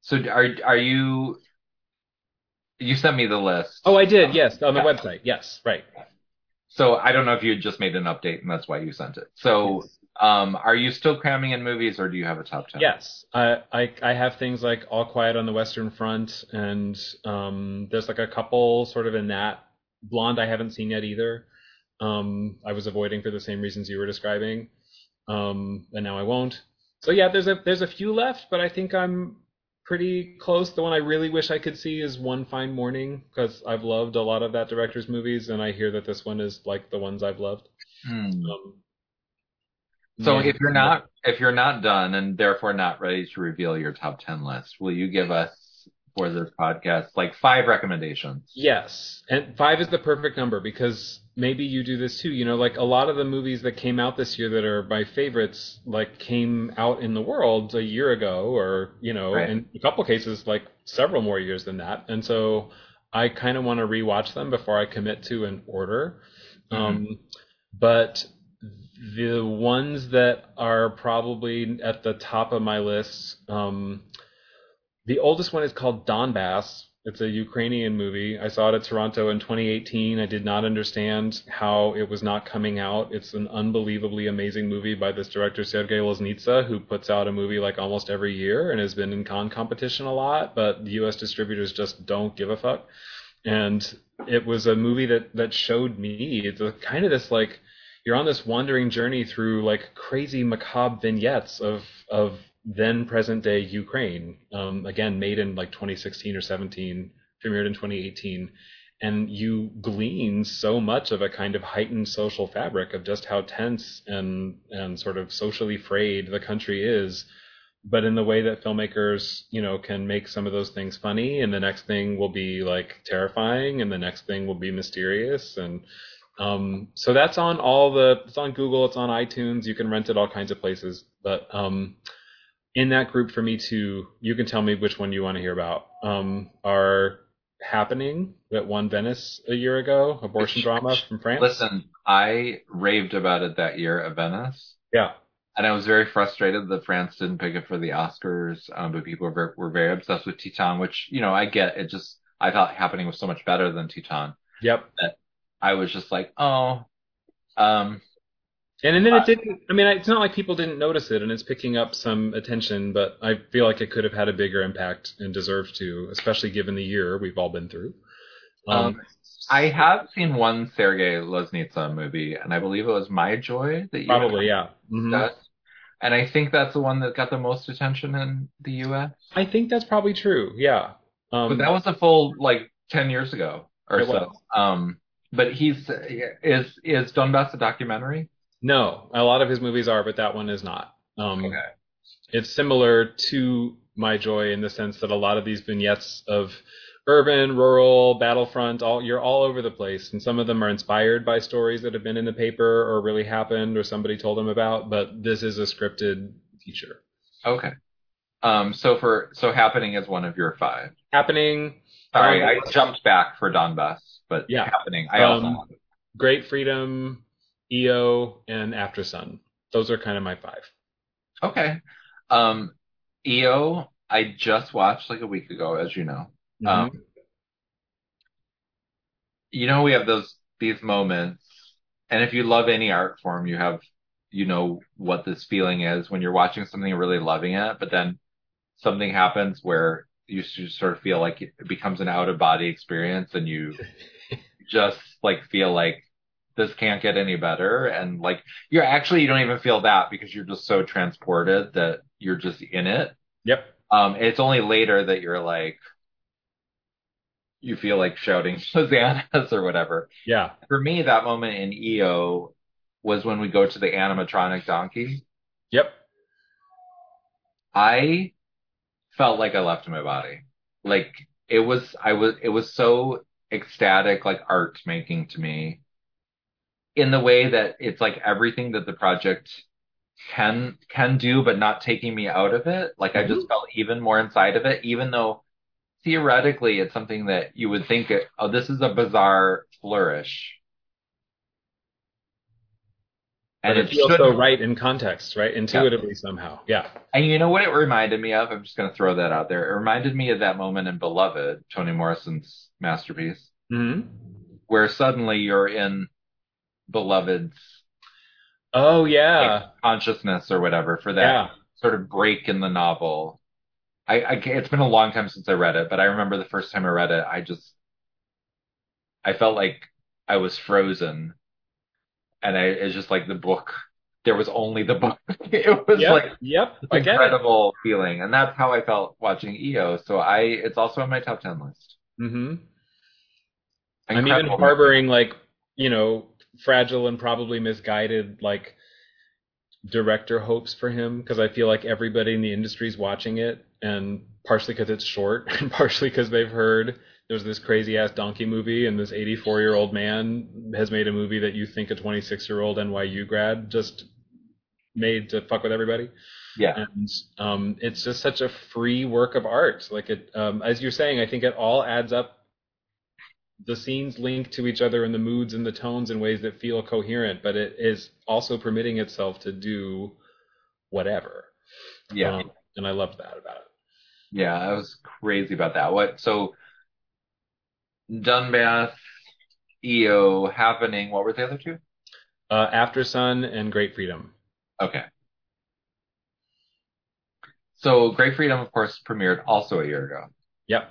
So are are you? You sent me the list. Oh, I did. Yes, on the Yeah. website. Yes, right. So I don't know if you had just made an update and that's why you sent it. So, um, are you still cramming in movies or do you have a top 10? Yes, I, I I have things like All Quiet on the Western Front, and um, there's like a couple sort of in that. Blonde, I haven't seen yet either. Um, I was avoiding for the same reasons you were describing, um, and now I won't. So yeah, there's a there's a few left, but I think I'm pretty close. The one I really wish I could see is One Fine Morning because I've loved a lot of that director's movies, and I hear that this one is like the ones I've loved. Hmm. Um, So yeah. if you're not if you're not done and therefore not ready to reveal your top 10 list, will you give us for this podcast like five recommendations? Yes, and five is the perfect number because maybe you do this too. You know, like a lot of the movies that came out this year that are my favorites, like came out in the world a year ago, or you know, Right. in a couple cases, like several more years than that. And so I kind of want to rewatch them before I commit to an order. Um, but the ones that are probably at the top of my list, um, the oldest one is called Donbass. It's a Ukrainian movie. I saw it at Toronto in 2018. I did not understand how it was not coming out. It's an unbelievably amazing movie by this director Sergei Loznitsa, who puts out a movie like almost every year and has been in con competition a lot, but the U.S. distributors just don't give a fuck. And it was a movie that that showed me it's a, kind of this like you're on this wandering journey through like crazy macabre vignettes of of then present day Ukraine. Um, again, made in like 2016 or 17, premiered in 2018. And you glean so much of a kind of heightened social fabric of just how tense and, and sort of socially frayed the country is. But in the way that filmmakers, you know, can make some of those things funny, and the next thing will be like terrifying, and the next thing will be mysterious, and um, so that's on all the. It's on Google. It's on iTunes. You can rent it all kinds of places. But um, in that group for me too, you can tell me which one you want to hear about. Um, are happening that won Venice a year ago, abortion drama from France. Listen, I raved about it that year at Venice. Yeah. And I was very frustrated that France didn't pick it for the Oscars, um, but people were very, were very obsessed with Titane, which, you know, I get. It just, I thought happening was so much better than Titane. Yep. That I was just like, oh, um, and, and then it didn't. I mean, it's not like people didn't notice it, and it's picking up some attention. But I feel like it could have had a bigger impact and deserved to, especially given the year we've all been through. Um, um, I have seen one Sergei Loznitsa movie, and I believe it was My Joy that you probably yeah. Mm-hmm. And I think that's the one that got the most attention in the U.S. I think that's probably true. Yeah. Um, but that was a full like ten years ago or so. Um, but he's is is Donbass a documentary? No, a lot of his movies are, but that one is not. Um, okay. It's similar to My Joy in the sense that a lot of these vignettes of urban, rural, battlefront, all you're all over the place, and some of them are inspired by stories that have been in the paper or really happened or somebody told them about. But this is a scripted feature. Okay. Um. So for so happening is one of your five. Happening. Sorry, um, I jumped back for Donbass, but yeah, happening. I also um, Great Freedom, EO, and Aftersun. Those are kind of my five. Okay. Um, EO, I just watched like a week ago, as you know. Mm-hmm. Um, you know, we have those these moments, and if you love any art form, you have you know what this feeling is when you're watching something and really loving it, but then something happens where you sort of feel like it becomes an out of body experience, and you just like feel like this can't get any better. And like, you're actually, you don't even feel that because you're just so transported that you're just in it. Yep. Um, it's only later that you're like, you feel like shouting Hosannas or whatever. Yeah. For me, that moment in EO was when we go to the animatronic donkey. Yep. I felt like I left my body. Like it was, I was, it was so ecstatic, like art making to me in the way that it's like everything that the project can can do but not taking me out of it like mm-hmm. i just mm-hmm. felt even more inside of it even though theoretically it's something that you would think oh this is a bizarre flourish and it feels so right in context right intuitively yeah. somehow yeah and you know what it reminded me of i'm just going to throw that out there it reminded me of that moment in beloved toni morrison's masterpiece mm-hmm. where suddenly you're in beloved's oh yeah. like, consciousness or whatever for that yeah. sort of break in the novel. I, I it's been a long time since i read it but i remember the first time i read it i just i felt like i was frozen. And i it's just like the book there was only the book. It was yep, like yep incredible feeling. And that's how i felt watching eo so i it's also on my top 10 list. Mm-hmm. I'm even harboring like you know fragile and probably misguided like director hopes for him because I feel like everybody in the industry is watching it, and partially because it's short, and partially because they've heard there's this crazy ass donkey movie, and this 84 year old man has made a movie that you think a 26 year old NYU grad just made to fuck with everybody. Yeah, and um, it's just such a free work of art. Like it, um, as you're saying, I think it all adds up the scenes link to each other and the moods and the tones in ways that feel coherent, but it is also permitting itself to do whatever. Yeah. Um, and I loved that about it. Yeah, I was crazy about that. What so Donbass, EO, happening. What were the other two? Uh, Aftersun and Great Freedom. Okay. So Great Freedom, of course, premiered also a year ago. Yep.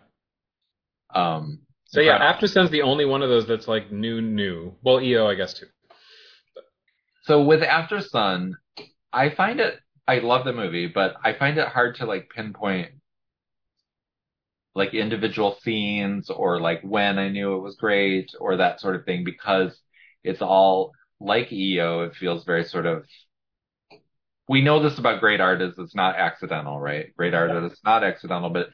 Um, So yeah. After Sun's the only one of those that's like new, new. Well, EO, I guess too. So with Aftersun, I find it. I love the movie, but I find it hard to like pinpoint like individual scenes or like when I knew it was great or that sort of thing because it's all like EO. It feels very sort of. We know this about great art is it's not accidental, right? Great art is not accidental, but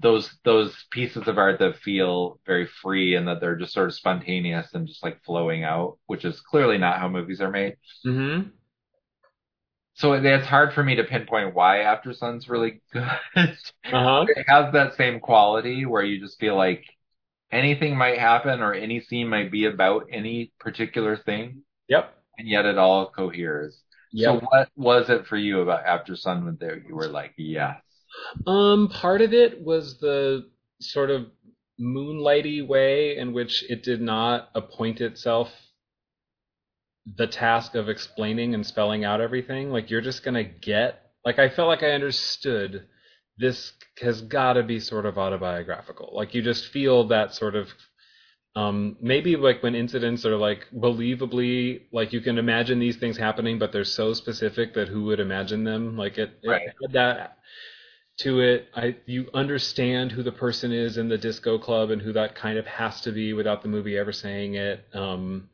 those those pieces of art that feel very free and that they're just sort of spontaneous and just like flowing out, which is clearly not how movies are made. Mm-hmm. So it's hard for me to pinpoint why Aftersun's really good. Uh-huh. it has that same quality where you just feel like anything might happen or any scene might be about any particular thing, Yep. and yet it all coheres. Yep. So what was it for you about Aftersun when there you were like, yes, Um, part of it was the sort of moonlighty way in which it did not appoint itself the task of explaining and spelling out everything. Like you're just gonna get like I felt like I understood this has gotta be sort of autobiographical. Like you just feel that sort of um, maybe like when incidents are like believably like you can imagine these things happening, but they're so specific that who would imagine them? Like it, it Right. had that to it. I you understand who the person is in the disco club and who that kind of has to be without the movie ever saying it. Um,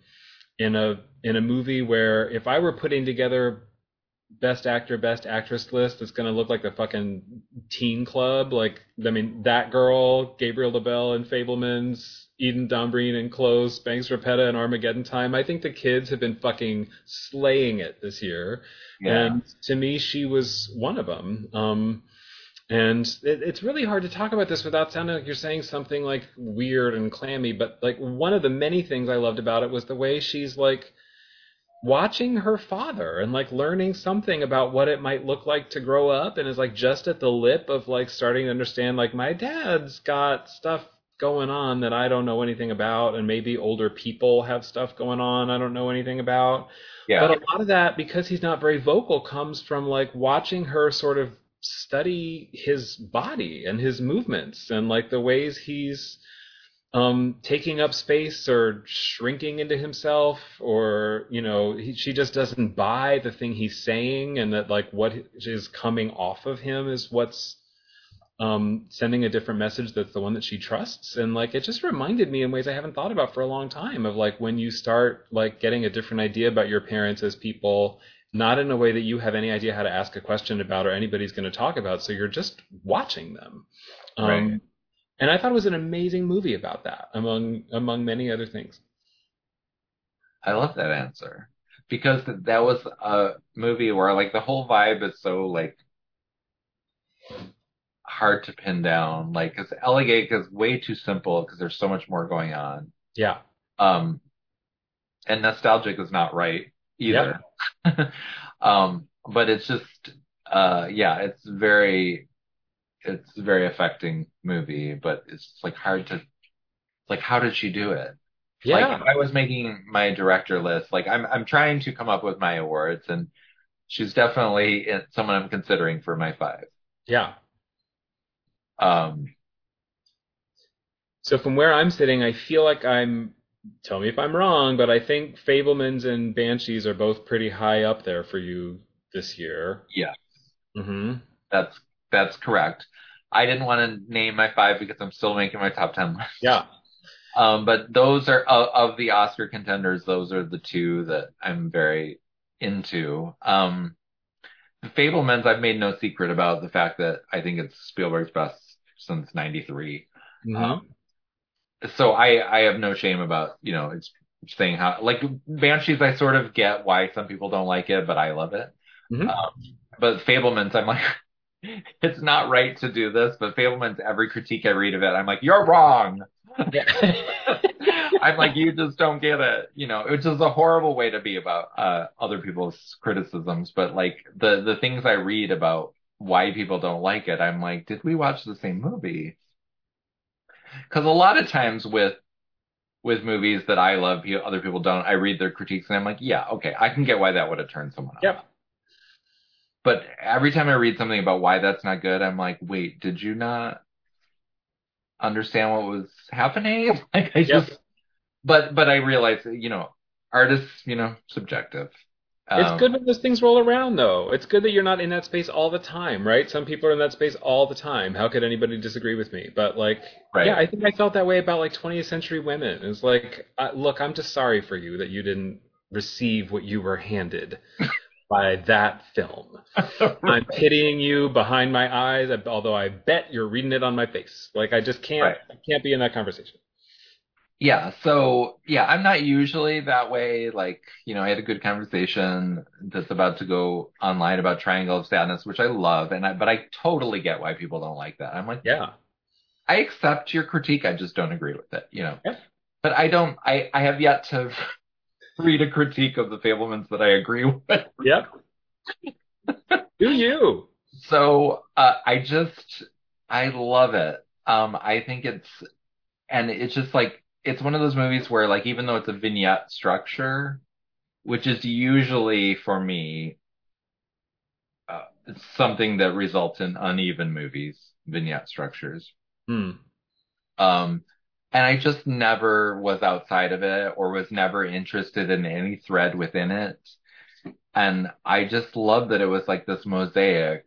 in a in a movie where if I were putting together best actor, best actress list, it's gonna look like the fucking teen club. Like I mean, that girl, Gabriel LaBelle and Fabelmans, Eden Dambrine and Close, Banks Repeta and Armageddon Time. I think the kids have been fucking slaying it this year. yeah, And to me, she was one of them. Um, and it, it's really hard to talk about this without sounding like you're saying something like weird and clammy. But like one of the many things I loved about it was the way she's like watching her father and like learning something about what it might look like to grow up and is like just at the lip of like starting to understand like my dad's got stuff going on that I don't know anything about and maybe older people have stuff going on I don't know anything about yeah, but a lot of that, because he's not very vocal, comes from like watching her sort of study his body and his movements and like the ways he's um, taking up space or shrinking into himself, or you know, he, she just doesn't buy the thing he's saying, and that like what is coming off of him is what's um, sending a different message that's the one that she trusts. And like, it just reminded me in ways I haven't thought about for a long time of like when you start like getting a different idea about your parents as people, not in a way that you have any idea how to ask a question about or anybody's going to talk about. So you're just watching them. Um, Right. And I thought it was an amazing movie about that, among among many other things. I love that answer because that was a movie where like the whole vibe is so like hard to pin down. Like, cause Elegate is way too simple because there's so much more going on. Yeah. Um, and nostalgic is not right either. um, but it's just, uh, yeah, it's very, it's a very affecting movie, but it's like hard to, like, how did she do it? Yeah. Like if I was making my director list, like I'm I'm trying to come up with my awards, and she's definitely someone I'm considering for my five. yeah. Um, So from where I'm sitting, I feel like I'm. Tell me if I'm wrong, but I think Fabelmans and Banshees are both pretty high up there for you this year. yeah, hmm that's that's correct. I didn't want to name my five because I'm still making my top ten list. Yeah. Um, but those are of, of the Oscar contenders. Those are the two that I'm very into. Um, the Fabelmans, I've made no secret about the fact that I think it's Spielberg's best since '93. Mhm. Um, so I I have no shame about you know it's saying how like Banshees I sort of get why some people don't like it but I love it. Mhm. Um, but Fabelmans I'm like it's not right to do this but Fabelmans every critique I read of it I'm like you're wrong. I'm like, you just don't get it, you know, which is a horrible way to be about uh, other people's criticisms. But like the the things I read about why people don't like it, I'm like, did we watch the same movie? Because a lot of times with with movies that I love, other people don't. I read their critiques and I'm like, yeah, okay, I can get why that would have turned someone off. Yep. But every time I read something about why that's not good, I'm like, wait, did you not understand what was happening? Like I just, but but I realize, you know, artists, you know, subjective. It's Um, good when those things roll around, though. It's good that you're not in that space all the time, right? Some people are in that space all the time. How could anybody disagree with me? But like, Right. yeah, I think I felt that way about like 20th century women. It's like, uh, look, I'm just sorry for you that you didn't receive what you were handed by that film. I'm pitying you behind my eyes, although I bet you're reading it on my face. Like, I just can't, Right. I can't be in that conversation. Yeah, so yeah, I'm not usually that way. Like, you know, I had a good conversation that's about to go online about Triangle of Sadness, which I love, and I, but I totally get why people don't like that. I'm like, Yeah. I accept your critique, I just don't agree with it, you know. Yeah. But I don't, I, I have yet to read a critique of the Fabelmans that I agree with. Yep. Do you? So, uh, I just, I love it. Um, I think it's, and it's just like, it's one of those movies where like, even though it's a vignette structure, which is usually for me, uh, something that results in uneven movies, vignette structures. Hmm. Um, and I just never was outside of it or was never interested in any thread within it. And I just love that it was like this mosaic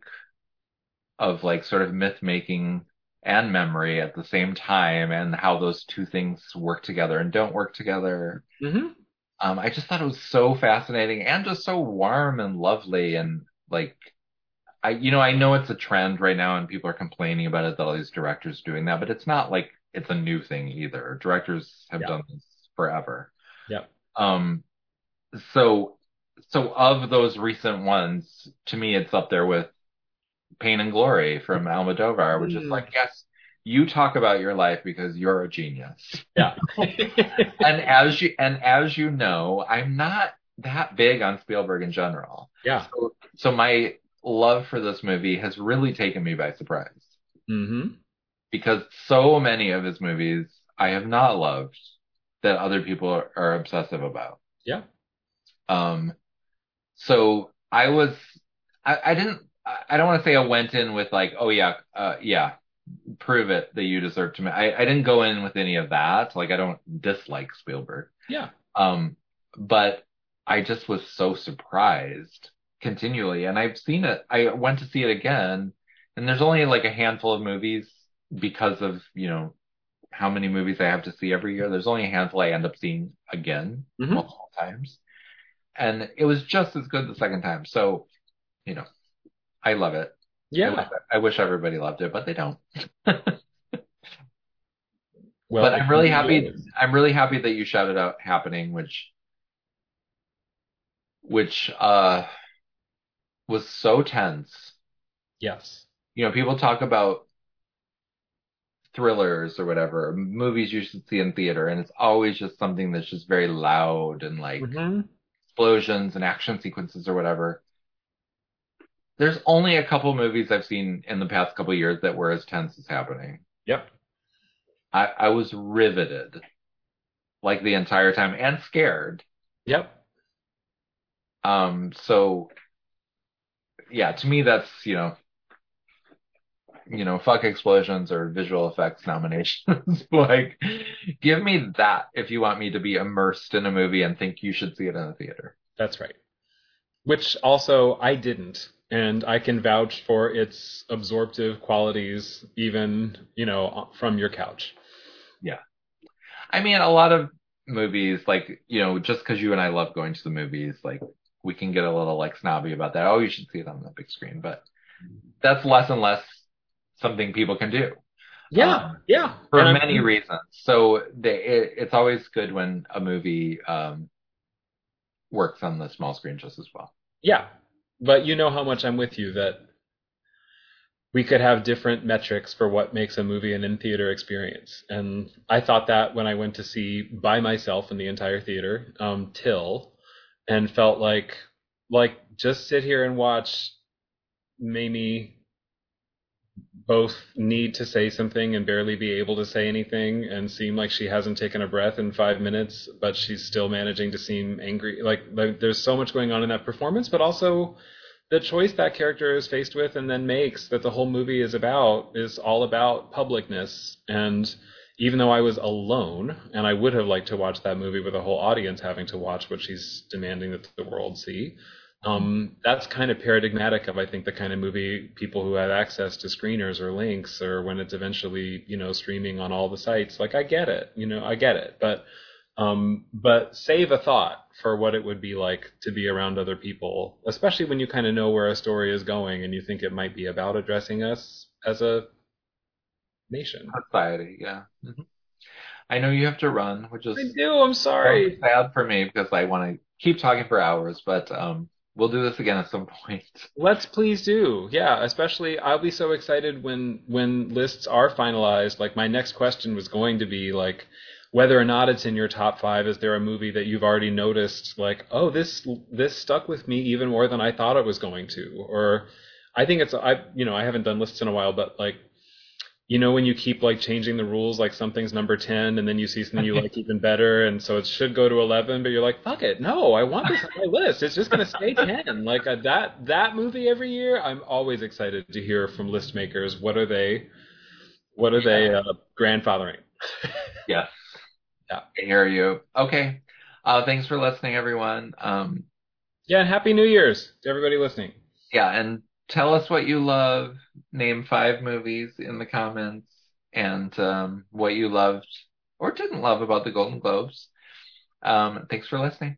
of like sort of myth making and memory at the same time and how those two things work together and don't work together. hmm Um, I just thought it was so fascinating and just so warm and lovely and like I you know I know it's a trend right now and people are complaining about it that all these directors are doing that, but it's not like it's a new thing either. Directors have Yeah. done this forever. Yeah. Um so so of those recent ones, to me it's up there with Pain and Glory from Almodovar, which is Mm. like, yes, you talk about your life because you're a genius. Yeah. And as you and as you know, I'm not that big on Spielberg in general. yeah. So, so my love for this movie has really taken me by surprise hmm because so many of his movies I have not loved that other people are, are obsessive about. Yeah. Um, so I was, I, I didn't, I don't want to say I went in with like, oh yeah, uh, yeah, prove it that you deserve to. I, I didn't go in with any of that. Like I don't dislike Spielberg. Yeah. Um, but I just was so surprised continually. And I've seen it. I went to see it again and there's only like a handful of movies because of, you know, how many movies I have to see every year. There's only a handful I end up seeing again Mhm. multiple times. And it was just as good the second time. So, you know, I love it. I Yeah. wish, I wish everybody loved it, but they don't. Well, but I'm really happy. I'm really happy that you shouted out happening, which, which, uh, was so tense. Yes. You know, people talk about thrillers or whatever, movies you should see in theater, and it's always just something that's just very loud and like hmm explosions and action sequences or whatever. There's only a couple movies I've seen in the past couple years that were as tense as happening. Yep. I, I was riveted like the entire time and scared. Yep. Um, so yeah, to me that's, you know, you know, fuck explosions or visual effects nominations. like, give me that if you want me to be immersed in a movie and think you should see it in a theater. That's right. Which also I didn't, and I can vouch for its absorptive qualities, even you know from your couch. Yeah, I mean, a lot of movies, like, you know, just because you and I love going to the movies, like, we can get a little, like, snobby about that. Oh, you should see it on the big screen. But that's less and less something people can do Yeah, Um, yeah. for And I'm- many reasons. So they, it, it's always good when a movie um, works on the small screen just as well. Yeah, but you know how much I'm with you that we could have different metrics for what makes a movie an in theater experience. And I thought that when I went to see by myself in the entire theater, um, Till, and felt like like just sit here and watch Mamie both need to say something and barely be able to say anything and seem like she hasn't taken a breath in five minutes, but she's still managing to seem angry. Like, like there's so much going on in that performance, but also the choice that character is faced with and then makes that the whole movie is about is all about publicness. And even though I was alone and I would have liked to watch that movie with a whole audience having to watch what she's demanding that the world see, um, that's kind of paradigmatic of I think the kind of movie people who have access to screeners or links or when it's eventually you know streaming on all the sites. Like I get it, you know, I get it, but um, but save a thought for what it would be like to be around other people, especially when you kind of know where a story is going and you think it might be about addressing us as a nation. Society, yeah. Mm-hmm. I know you have to run, which is I do. I'm sorry. Sad for me because I want to keep talking for hours, but um, we'll do this again at some point. Let's please do. Yeah, especially I'll be so excited when when lists are finalized. Like my next question was going to be like whether or not it's in your top five, is there a movie that you've already noticed like, oh, this this stuck with me even more than I thought it was going to? Or I think it's I you know I haven't done lists in a while, but like you know when you keep like changing the rules like something's number 10 and then you see something you like even better and so it should go to 11 but you're like fuck it no i want this on my list it's just going to stay 10 like uh, that that movie every year i'm always excited to hear from list makers what are they what are yeah. they uh, grandfathering yes yeah, I hear you. Okay. Uh, thanks for listening, everyone. Um, yeah, and happy New Year's to everybody listening. Yeah, and tell us what you love. Name five movies in the comments and um, what you loved or didn't love about the Golden Globes. Um, thanks for listening.